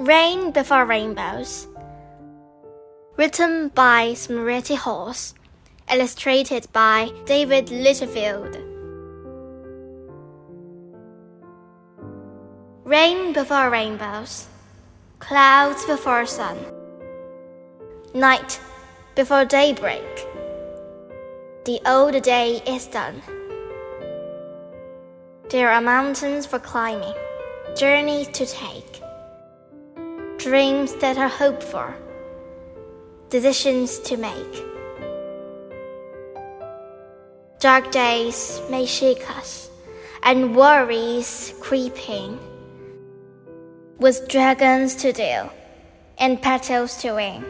Rain Before Rainbows. Written by Smriti Halls. Illustrated by David Litchfield. Rain before rainbows. Clouds before sun. Night before daybreak. The old day is done. There are mountains for climbing, journeys to take dreams that are hoped for, decisions to make. Dark days may shake us, and worries creeping, with dragons to deal and petals to wing.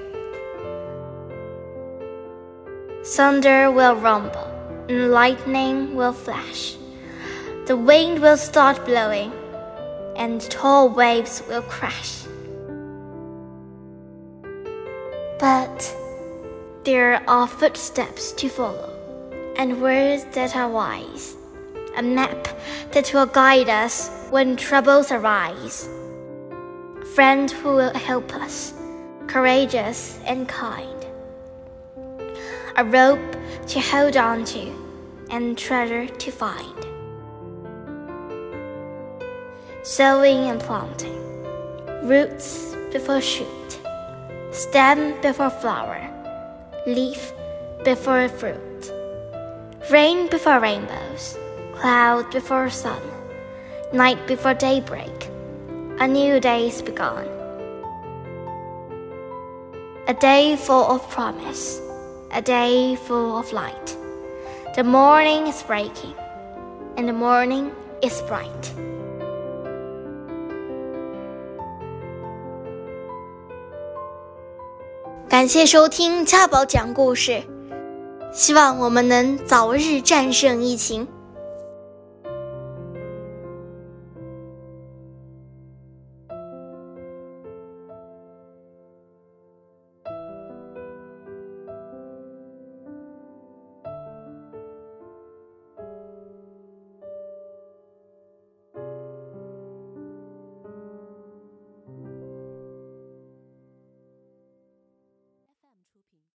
Thunder will rumble, and lightning will flash. The wind will start blowing, and tall waves will crash. But there are footsteps to follow, and words that are wise, a map that will guide us when troubles arise, friend who will help us, courageous and kind, a rope to hold on to, and treasure to find. Sowing and planting, roots before shoot stem before flower, leaf before fruit, rain before rainbows, cloud before sun, night before daybreak, a new day's begun. A day full of promise, a day full of light. The morning is breaking, and the morning is bright. 感谢收听家宝讲故事，希望我们能早日战胜疫情。